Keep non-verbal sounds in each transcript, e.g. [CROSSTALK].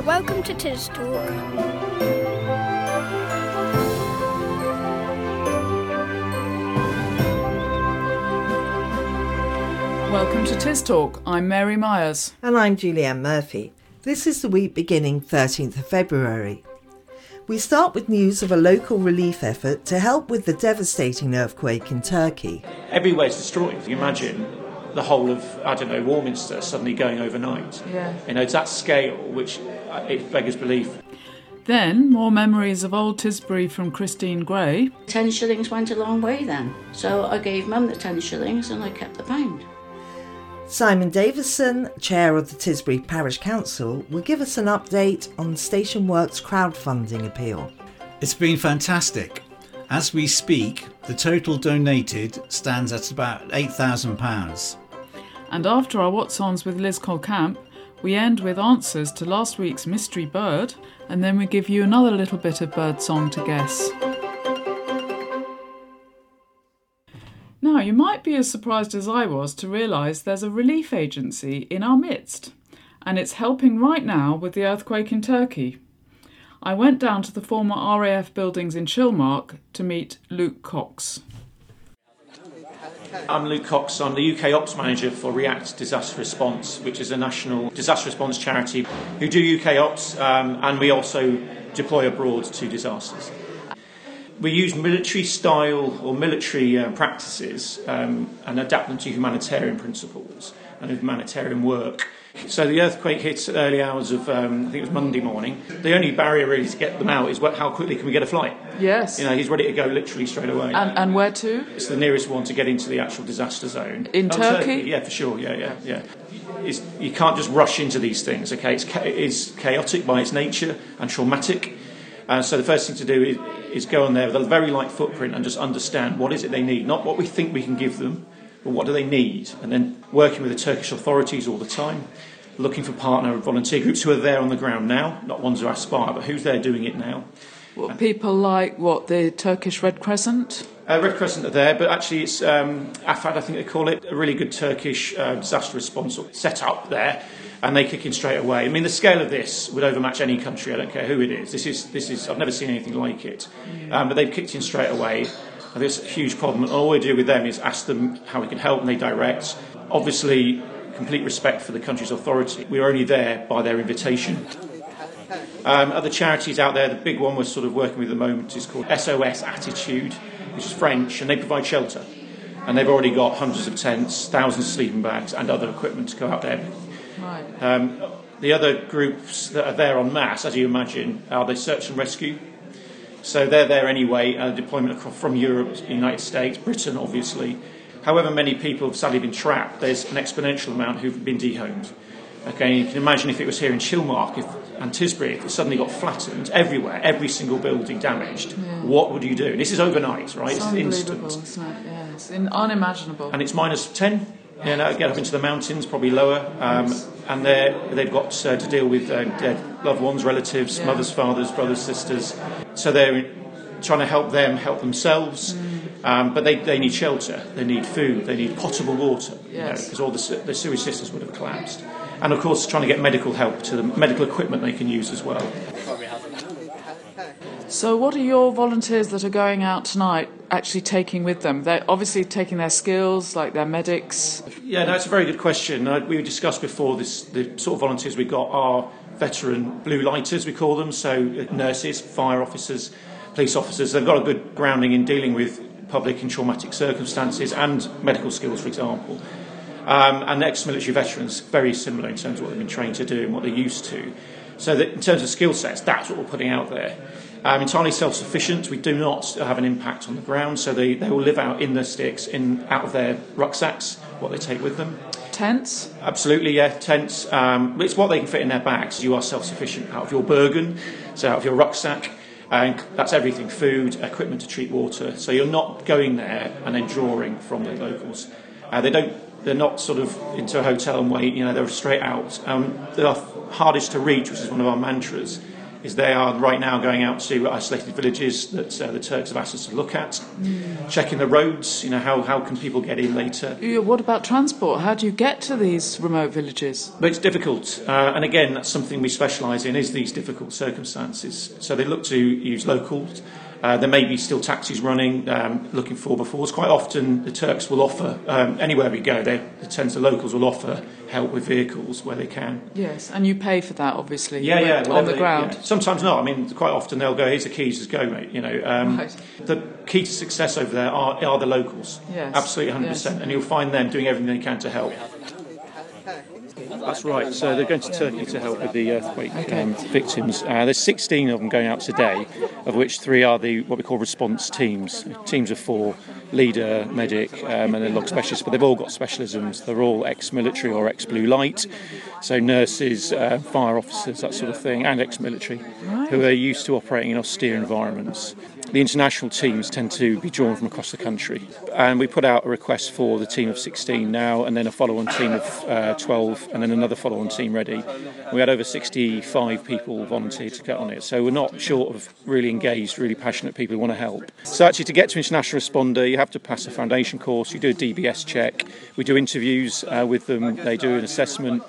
Hello, welcome to Tis Talk. Welcome to Tis Talk. I'm Mary Myers. And I'm Julie Ann Murphy. This is the week beginning 13th of February. We start with news of a local relief effort to help with the devastating earthquake in Turkey. everywhere's destroyed. If you imagine the whole of, I don't know, Warminster suddenly going overnight. Yeah. You know, it's that scale which uh, it beggars belief. Then, more memories of old Tisbury from Christine Gray. 10 shillings went a long way then. So I gave mum the 10 shillings and I kept the pound. Simon Davison, chair of the Tisbury Parish Council, will give us an update on Station Works crowdfunding appeal. It's been fantastic. As we speak, the total donated stands at about £8,000. And after our What's Ons with Liz Coyle Camp, we end with answers to last week's mystery bird, and then we give you another little bit of bird song to guess. Now, you might be as surprised as I was to realise there's a relief agency in our midst, and it's helping right now with the earthquake in Turkey. I went down to the former RAF buildings in Chilmark to meet Luke Cox. I'm Luke Cox. I'm the UK Ops Manager for RE:ACT Disaster Response, which is a national disaster response charity who do UK Ops, um, and we also deploy abroad to disasters. We use military style or military uh, practices um, and adapt them to humanitarian principles and humanitarian work. So the earthquake hits at early hours of, um, I think it was Monday morning. The only barrier really to get them out is what, how quickly can we get a flight? Yes. You know, he's ready to go literally straight away. and, and where to? It's the nearest one to get into the actual disaster zone. In Oh, Turkey? Yeah, for sure. Yeah, yeah, yeah. It's, you can't just rush into these things. Okay, it's, cha- it is chaotic by its nature and traumatic. Uh, so the first thing to do is, is go on there with a very light footprint and just understand what is it they need, not what we think we can give them, but what do they need, and then working with the Turkish authorities all the time. Looking for partner volunteer groups who are there on the ground now, not ones who aspire, but who's there doing it now. What, people like what the Turkish Red Crescent? Uh, Red Crescent are there, but actually it's um, AFAD, I think they call it, a really good Turkish uh, disaster response set up there, and they kick in straight away. I mean, the scale of this would overmatch any country. I don't care who it is. This is this is I've never seen anything like it, um, but they've kicked in straight away. I think it's a huge problem. And all we do with them is ask them how we can help, and they direct. Obviously, complete respect for the country's authority. We're only there by their invitation. Um, other charities out there, the big one we're sort of working with at the moment is called SOS Attitude, which is French, and they provide shelter. And they've already got hundreds of tents, thousands of sleeping bags, and other equipment to go out there. Right. Um, the other groups that are there en masse, as you imagine, are the search and rescue. So they're there anyway, uh, deployment from Europe, the United States, Britain, obviously. However, many people have sadly been trapped. There's an exponential amount who've been dehomed. Okay, you can imagine if it was here in Chilmark if, and Tisbury, if it suddenly got flattened everywhere, every single building damaged, what would you do? This is overnight, right? It's It's unbelievable, instant. isn't it? Yes, in, unimaginable. And it's minus 10, you know, get up into the mountains, probably lower. Um, and they're, they've got uh, to deal with uh, dead loved ones, relatives, Yeah. mothers, fathers, brothers, sisters. So they're trying to help them help themselves. Um, but they, they need shelter, they need food, they need potable water, Yes. because all the, the sewage systems would have collapsed. And of course, trying to get medical help to them, medical equipment they can use as well. So, what are your volunteers that are going out tonight actually taking with them? They're obviously taking their skills, like their medics. Yeah, no, it's a very good question. Uh, we discussed before this, the sort of volunteers we got are veteran blue lighters, we call them, so uh, nurses, fire officers, police officers. They've got a good grounding in dealing with public and traumatic circumstances and medical skills, for example. Um, and ex-military veterans, very similar in terms of what they've been trained to do and what they're used to. So that in terms of skill sets, that's what we're putting out there. Um, entirely self-sufficient. We do not have an impact on the ground, so they, they will live out in the sticks, in out of their rucksacks, what they take with them. Tents? Absolutely, yeah, tents. Um, it's what they can fit in their bags. You are self-sufficient out of your Bergen, so out of your rucksack. And that's everything, food, equipment to treat water. So you're not going there and then drawing from the locals. Uh, they don't, they're not sort of into a hotel and wait, you know, they're straight out. Um, they are hardest to reach, which is one of our mantras, is they are right now going out to isolated villages that uh, the Turks have asked us to look at, checking the roads. You know, how, how can people get in later? Yeah, What about transport? How do you get to these remote villages? But it's difficult, uh, and again, that's something we specialise in is these difficult circumstances. So they look to use locals. Uh, there may be still taxis running, um, looking for befores. Quite often, the Turks will offer um, anywhere we go. They, the tends the locals will offer help with vehicles where they can. Yes, and you pay for that, obviously. Yeah, yeah, on the they- ground. yeah. Sometimes not. I mean, quite often they'll go, "Here's the keys, just go, mate." You know, um, Right. the key to success over there are, are the locals. Yes, absolutely, hundred yes. percent, and you'll find them doing everything they can to help. That's right. So they're going to Turkey to help with the earthquake um, victims. Uh, there's 16 of them going out today, of which three are the what we call response teams. Teams of four: leader, medic, um, and then log specialist. But they've all got specialisms. They're all ex-military or ex-blue light, so nurses, uh, fire officers, that sort of thing, and ex-military, who are used to operating in austere environments. The international teams tend to be drawn from across the country, and we put out a request for the team of 16 now, and then a follow-on team of uh, 12, and then another follow-on team ready. We had over 65 people volunteer to get on it, so we're not short of really engaged, really passionate people who want to help. So actually, to get to international responder, you have to pass a foundation course. You do a DBS check. We do interviews uh, with them. They do an assessment.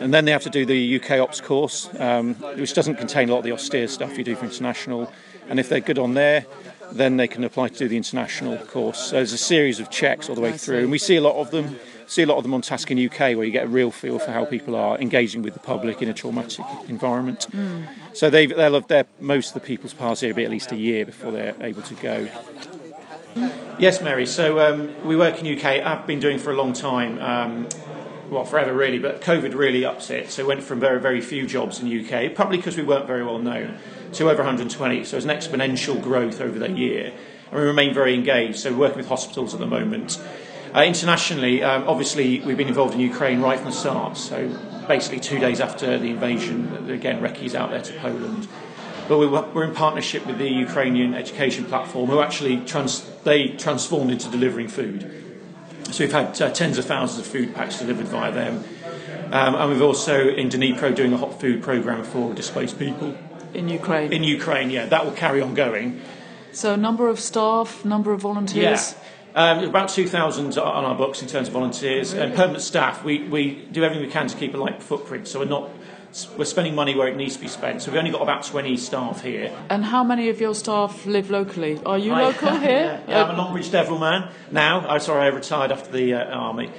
And then they have to do the UK Ops course, um, which doesn't contain a lot of the austere stuff you do for international. And if they're good on there, then they can apply to do the international course. So there's a series of checks all the way through, and we see a lot of them. See a lot of them on Task in UK, where you get a real feel for how people are engaging with the public in a traumatic environment. So they've, they'll have their most of the people's pass here be at least a year before they're able to go. Yes, Mary. So um, we work in UK. I've been doing for a long time. Um, well, forever really, but COVID really ups it. So we went from very, very few jobs in the UK, probably because we weren't very well known, to over 120. So it's an exponential growth over that year. And we remain very engaged. So we're working with hospitals at the moment. Uh, internationally, um, obviously, we've been involved in Ukraine right from the start. So basically, two days after the invasion, again, Recce's out there to Poland. But we were, we're in partnership with the Ukrainian education platform, who actually trans- they transformed into delivering food. So we've had uh, tens of thousands of food packs delivered via them. Um, and we've also in Dnipro doing a hot food program for displaced people in Ukraine. in Ukraine. Yeah, that will carry on going. so, number of staff, number of volunteers. Yeah. Um, about 2,000 on our books in terms of volunteers and permanent staff. We, we do everything we can to keep a light footprint, so we're not we're spending money where it needs to be spent. So we've only got about 20 staff here. And how many of your staff live locally? Are you I- local [LAUGHS] here? yeah, I'm Uh, a Longbridge Deverill man now. I'm sorry, I retired after the uh, army.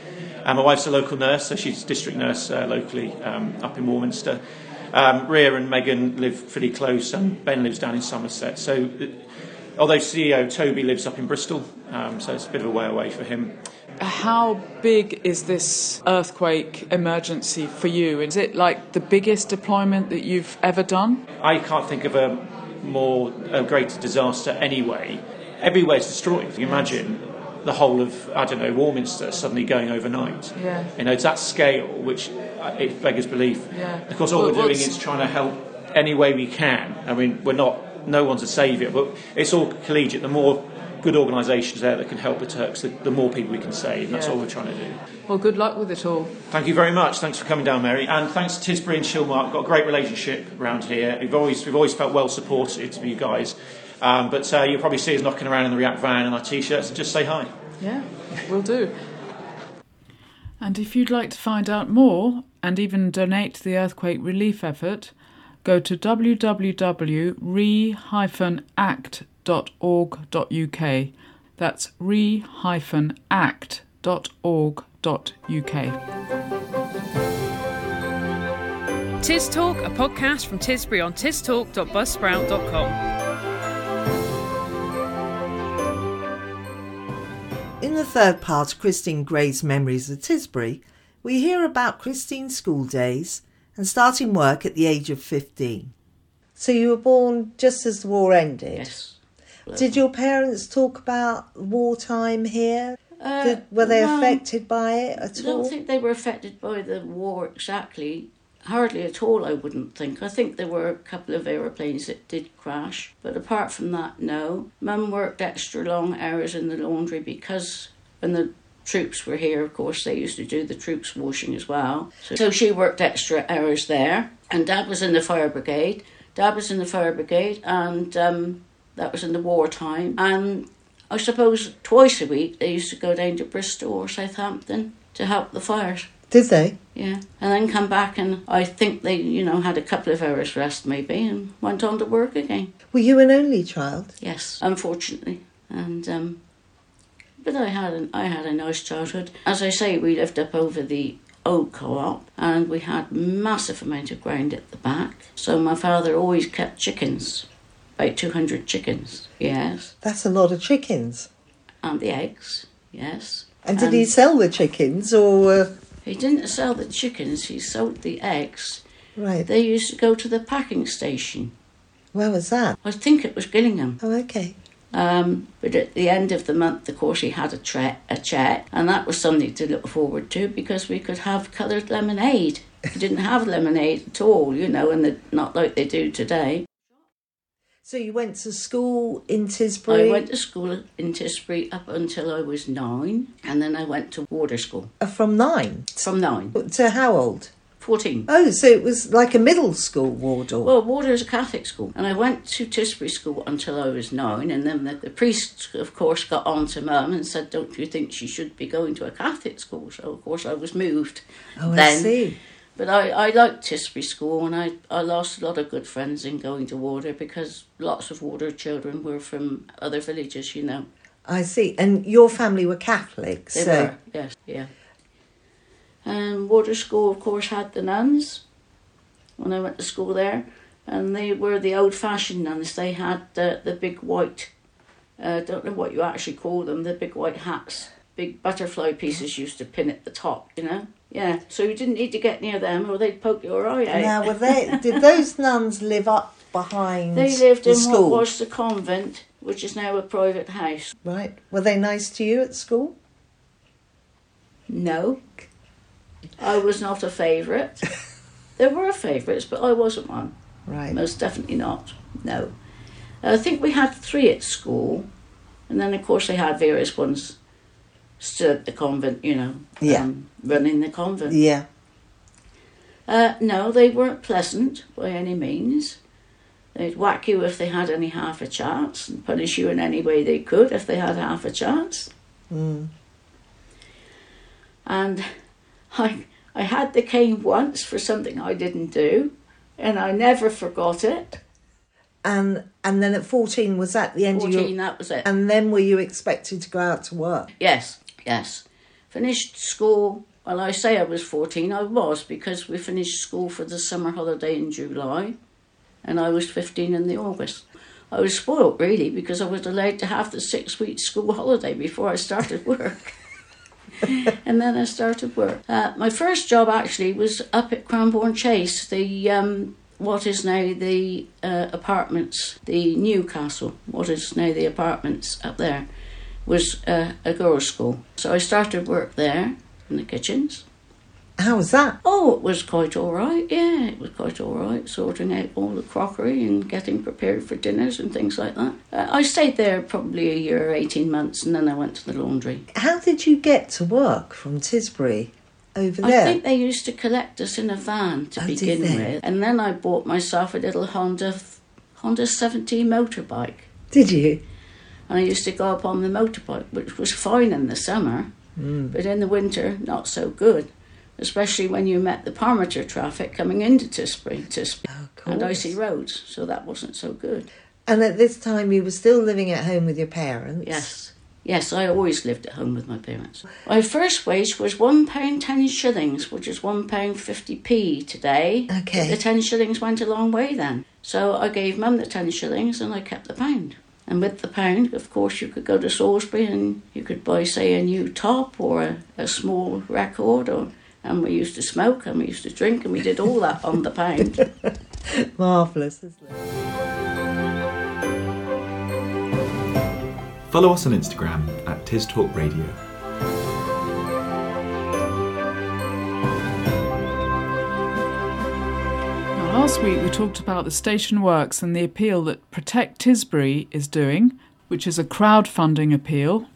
And my wife's a local nurse, so she's district nurse uh, locally um, up in Warminster. Um, Rhea and Megan live pretty close, and Ben lives down in Somerset. So, uh, although CEO Toby lives up in Bristol, um, so it's a bit of a way away for him. How big is this earthquake emergency for you? Is it like the biggest deployment that you've ever done? I can't think of a more a greater disaster anyway. Everywhere's destroyed. You imagine the whole of I don't know Warminster suddenly going overnight. Yeah. You know, it's that scale which uh, it beggars belief. Yeah. Of course, all Well, we're doing what's- is trying to help any way we can. I mean, we're not. No one's a saviour, but it's all collegiate. The more good organisations there that can help the Turks, the, the more people we can save. That's Yeah. all we're trying to do. Well, good luck with it all. Thank you very much. Thanks for coming down, Mary. And thanks to Tisbury and Chilmark. We've got a great relationship around here. We've always, we've always felt well supported of you guys. Um, but uh, you'll probably see us knocking around in the RE:ACT van and our t-shirts and just say hi. Yeah, we'll do. And if you'd like to find out more and even donate to the earthquake relief effort, go to www.re-act.org.uk. That's re-act.org.uk. Tis Talk, a podcast from Tisbury on tistalk.buzzsprout.com. In the third part of Christine Gray's Memories of Tisbury, we hear about Christine's school days and starting work at the age of 15. So you were born just as the war ended? Yes. Did your parents talk about wartime here? Uh, Did, were they no, affected by it at all? I don't all? think they were affected by the war exactly. Hardly at all, I wouldn't think. I think there were a couple of aeroplanes that did crash, but apart from that, no. Mum worked extra long hours in the laundry because when the troops were here, of course, they used to do the troops washing as well. So, so she worked extra hours there, and Dad was in the fire brigade. Dad was in the fire brigade, and um, that was in the wartime. And I suppose twice a week they used to go down to Bristol or Southampton to help the fires. Did they? Yeah, and then come back, and I think they, you know, had a couple of hours rest maybe, and went on to work again. Were you an only child? Yes, unfortunately, and um, but I had an, I had a nice childhood. As I say, we lived up over the old co-op, and we had massive amount of ground at the back. So my father always kept chickens, about two hundred chickens. Yes, That's a lot of chickens. and the eggs. Yes. And did he sell the chickens or? Uh, He didn't sell the chickens. He sold the eggs. right. They used to go to the packing station. Where was that? I think it was Gillingham. Oh, okay. Um, but at the end of the month, of course, he had a, tre- a check, and that was something to look forward to because we could have coloured lemonade. We didn't have lemonade at all, you know, and not like they do today. So you went to school in Tisbury? I went to school in Tisbury up until I was nine, and then I went to Wardour school Uh, from nine from nine, to how old? 14. Oh, so it was like a middle school Wardour. Well, Wardour is a Catholic school, and I went to Tisbury School until I was nine, and then the, the priest, of course, got on to Mum and said, "Don't you think she should be going to a Catholic school?" So, of course, I was moved. oh, I see. But I, I liked Tisbury School, and I, I lost a lot of good friends in going to Wardour because lots of Wardour children were from other villages, you know. I see. And your family were Catholic, They so were, yes, yeah. And Wardour School, of course, had the nuns when I went to school there, and they were the old-fashioned nuns. They had the the big white, uh, don't know what you actually call them, the big white hats, big butterfly pieces used to pin at the top, you know. Yeah, so you didn't need to get near them, or they'd poke your eye out. now were [LAUGHS] they? did those nuns live up behind? They lived the in school, what was the convent, which is now a private house. right? Were they nice to you at school? No. I was not a favourite. [LAUGHS] there were favourites, but I wasn't one. Right. Most definitely not. No. I think we had three at school, and then of course they had various ones at the convent, you know, Yeah. um, running the convent. Yeah. Uh, no, they weren't pleasant by any means. They'd whack you if they had any half a chance and punish you in any way they could if they had half a chance. Mm. And [LAUGHS] I, I had the cane once for something I didn't do, and I never forgot it. And and then at fourteen was that the end of 14, your? that was it. And then were you expected to go out to work? Yes, yes. Finished school. Well, I say I was 14, I was, because we finished school for the summer holiday in July, and I was 15 in the August. I was spoilt, really, because I was allowed to have the six week school holiday before I started [LAUGHS] work. [LAUGHS] and then I started work. Uh, my first job actually was up at Cranborne Chase, the um, what is now the uh, apartments, the Newcastle, what is now the apartments up there, was uh, a girls' school. So I started work there in the kitchens. How was that? Oh, it was quite all right. Yeah, it was quite all right. Sorting out all the crockery and getting prepared for dinners and things like that. Uh, I stayed there probably a year, 18 months, and then I went to the laundry. How did you get to work from Tisbury over I there? think they used to collect us in a van to Oh, begin with. And then I bought myself a little Honda Honda 17 motorbike. Did you? And I used to go up on the motorbike, which was fine in the summer, Mm. but in the winter, not so good. Especially when you met the Parmiter traffic coming into Tisbury, Tisbury Oh, and icy roads, so that wasn't so good. And at this time, you were still living at home with your parents. Yes. Yes, I always lived at home with my parents. My first wage was one pound ten shillings, which is one pound fifty p today. Okay. But The ten shillings went a long way then. So I gave mum the ten shillings and I kept the pound. And with the pound, of course, you could go to Salisbury and you could buy, say, a new top or a, a small record, or and we used to smoke and we used to drink and we did all that on the pound. [LAUGHS] Marvellous, isn't it? Follow us on Instagram at Tis Talk Radio. Now, last week we talked about the station works and the appeal that Protect Tisbury is doing, which is a crowdfunding appeal.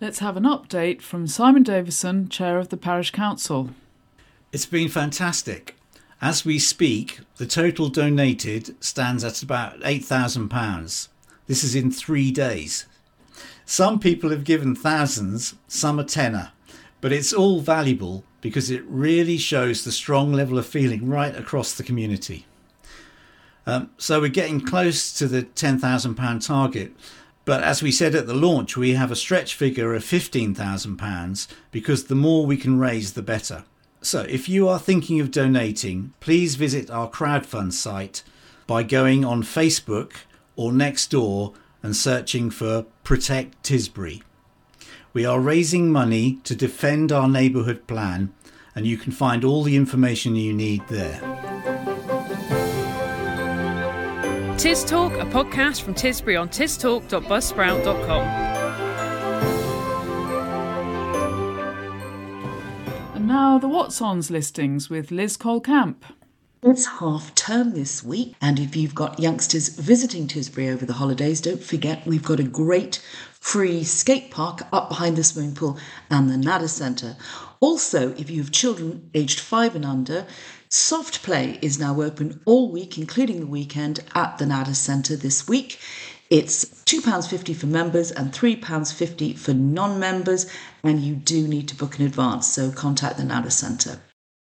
Let's have an update from Simon Davison, Chair of the Parish Council. It's been fantastic. As we speak, the total donated stands at about £8,000. This is in three days. Some people have given thousands, some a tenner, but it's all valuable because it really shows the strong level of feeling right across the community. Um, so we're getting close to the £10,000 target. But as we said at the launch, we have a stretch figure of £15,000 because the more we can raise, the better. So if you are thinking of donating, please visit our crowdfund site by going on Facebook or Nextdoor and searching for Protect Tisbury. We are raising money to defend our neighbourhood plan, and you can find all the information you need there. Tis Talk, a podcast from Tisbury on tistalk.buzzsprout.com. And now the What's Ons listings with Liz Coyle Camp. It's half term this week, and if you've got youngsters visiting Tisbury over the holidays, don't forget we've got a great free skate park up behind the swimming pool and the Nadder Centre. Also, if you have children aged five and under, soft play is now open all week, including the weekend, at the Nadder Centre this week. It's £2.50 for members and £3.50 for non members, and you do need to book in advance, so contact the Nadder Centre.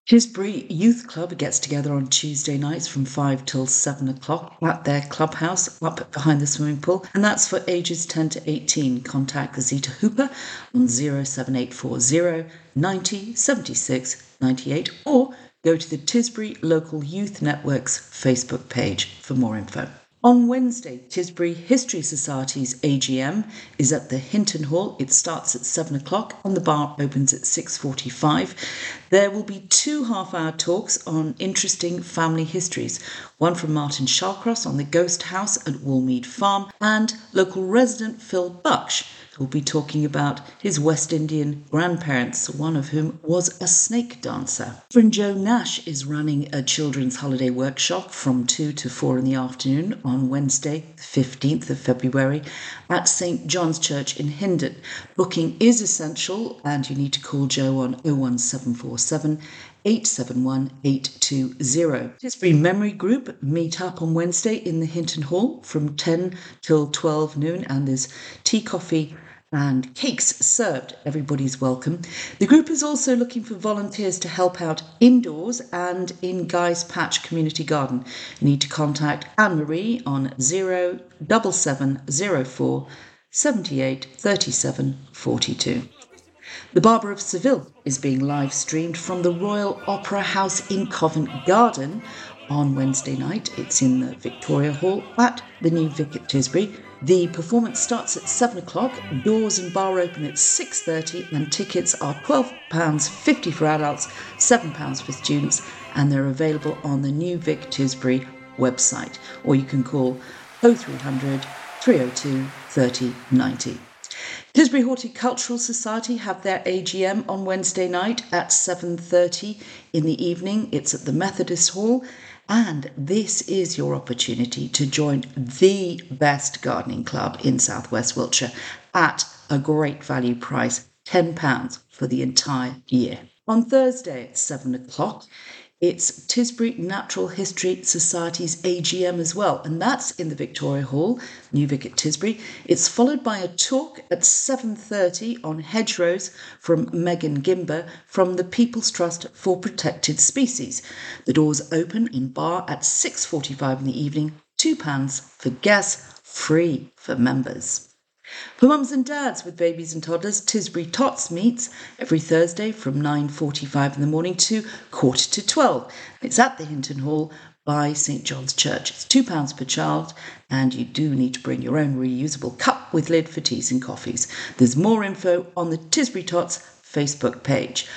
Tisbury Youth Club gets together on Tuesday nights from 5 till 7 o'clock at their clubhouse up behind the swimming pool, and that's for ages 10 to 18. Contact Zita Hooper on 07840 90 76 98 or go to the Tisbury Local Youth Network's Facebook page for more info. On Wednesday, Tisbury History Society's AGM is at the Hinton Hall. It starts at 7 o'clock and the bar opens at 6.45. There will be two half-hour talks on interesting family histories, one from Martin Shallcross on the ghost house at Woolmead Farm and local resident Phil Buksh will be talking about his West Indian grandparents, one of whom was a snake dancer. Reverend Joe Nash is running a children's holiday workshop from 2 to 4 in the afternoon on Wednesday, the 15th of February, at St John's Church in Hindon. Booking is essential and you need to call Joe on 01747 871 820. Tisbury Memory Group meet up on Wednesday in the Hinton Hall from 10 till 12 noon, and there's tea, coffee, and cakes served. Everybody's welcome. The group is also looking for volunteers to help out indoors and in Guy's Patch Community Garden. You need to contact Anne Marie on 07704 78 37 42. The Barber of Seville is being live streamed from the Royal Opera House in Covent Garden on Wednesday night. It's in the Victoria Hall at the New Vic at Tisbury. The performance starts at 7 o'clock, doors and bar open at 6.30 and tickets are £12.50 for adults, £7 for students and they're available on the New Vic Tisbury website or you can call 0300 302 3090. Tisbury Horticultural Society have their AGM on Wednesday night at 7:30 in the evening. It's at the Methodist Hall and this is your opportunity to join the best gardening club in Southwest Wiltshire at a great value price £10 for the entire year. On Thursday at 7 o'clock, it's Tisbury Natural History Society's AGM as well, and that's in the Victoria Hall, New Vic at Tisbury. It's followed by a talk at 7:30 on hedgerows from Megan Gimber from the People's Trust for Protected Species. The doors open in bar at 6:45 in the evening, two pounds for guests, free for members. For mums and dads with babies and toddlers, Tisbury Tots meets every Thursday from 9.45 in the morning to quarter to 12. It's at the Hinton Hall by St John's Church. It's £2 per child and you do need to bring your own reusable cup with lid for teas and coffees. There's more info on the Tisbury Tots Facebook page.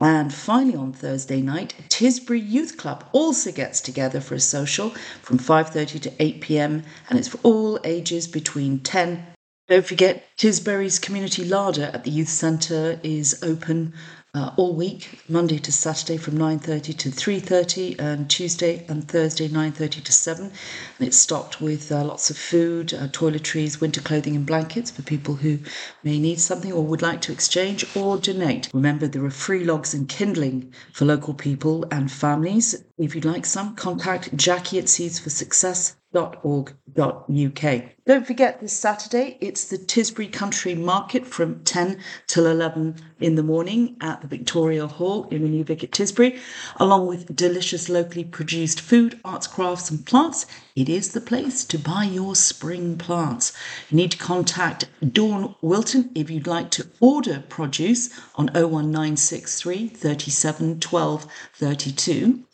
And finally, on Thursday night, Tisbury Youth Club also gets together for a social from 5:30 to 8 p.m. and it's for all ages between 10 don't forget, Tisbury's Community Larder at the Youth Centre is open uh, all week, Monday to Saturday from 9.30 to 3.30 and Tuesday and Thursday 9.30 to 7. And it's stocked with uh, lots of food, uh, toiletries, winter clothing and blankets for people who may need something or would like to exchange or donate. Remember, there are free logs and kindling for local people and families. If you'd like some, contact Jackie at Seeds for Success www.uk. Don't forget this Saturday, it's the Tisbury Country Market from 10 till 11 in the morning at the Victoria Hall in the New Vic at Tisbury, along with delicious locally produced food, arts, crafts, and plants. It is the place to buy your spring plants. You need to contact Dawn Wilton if you'd like to order produce on 01963 37 12 32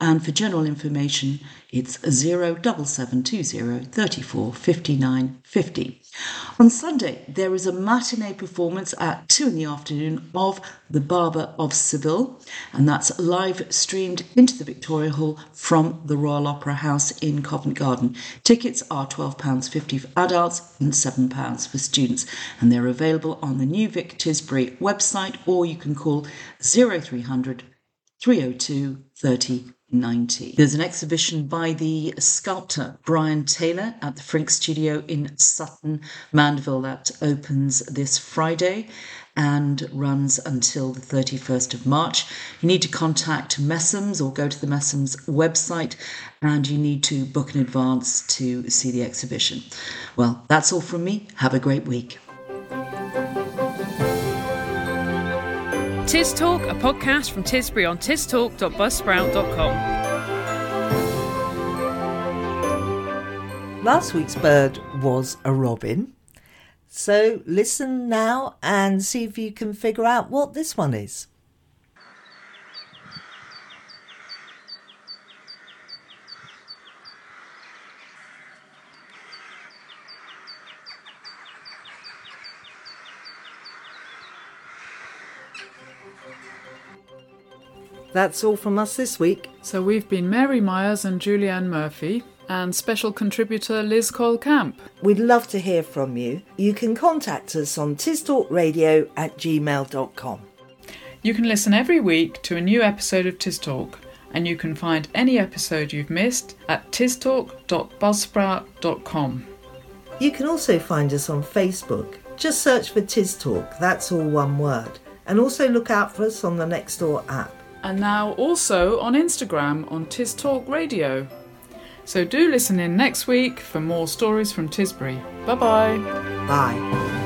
and for general information, it's 07720 34 59 50. On Sunday, there is a matinee performance at 2 in the afternoon of The Barber of Seville, and that's live streamed into the Victoria Hall from the Royal Opera House in Covent Garden. Tickets are £12.50 for adults and £7 for students, and they're available on the New Vic Tisbury website, or you can call 0300 302 3090. There's an exhibition by the sculptor Brian Taylor at the Frink Studio in Sutton, Mandeville that opens this Friday and runs until the 31st of March. You need to contact Messums or go to the Messums website and you need to book in advance to see the exhibition. Well, that's all from me. Have a great week. Tis Talk, a podcast from Tisbury on tistalk.buzzsprout.com. Last week's bird was a robin. So listen now and see if you can figure out what this one is. That's all from us this week. So we've been Mary Myers and Julie Ann Murphy and special contributor Liz Coyle Camp. We'd love to hear from you. You can contact us on tistalkradio at gmail.com. You can listen every week to a new episode of Tis Talk, and you can find any episode you've missed at tistalk.buzzsprout.com. You can also find us on Facebook. Just search for Tis Talk, that's all one word. And also look out for us on the Nextdoor app. And now also on Instagram on Tis Talk Radio. So do listen in next week for more stories from Tisbury. Bye-bye. Bye.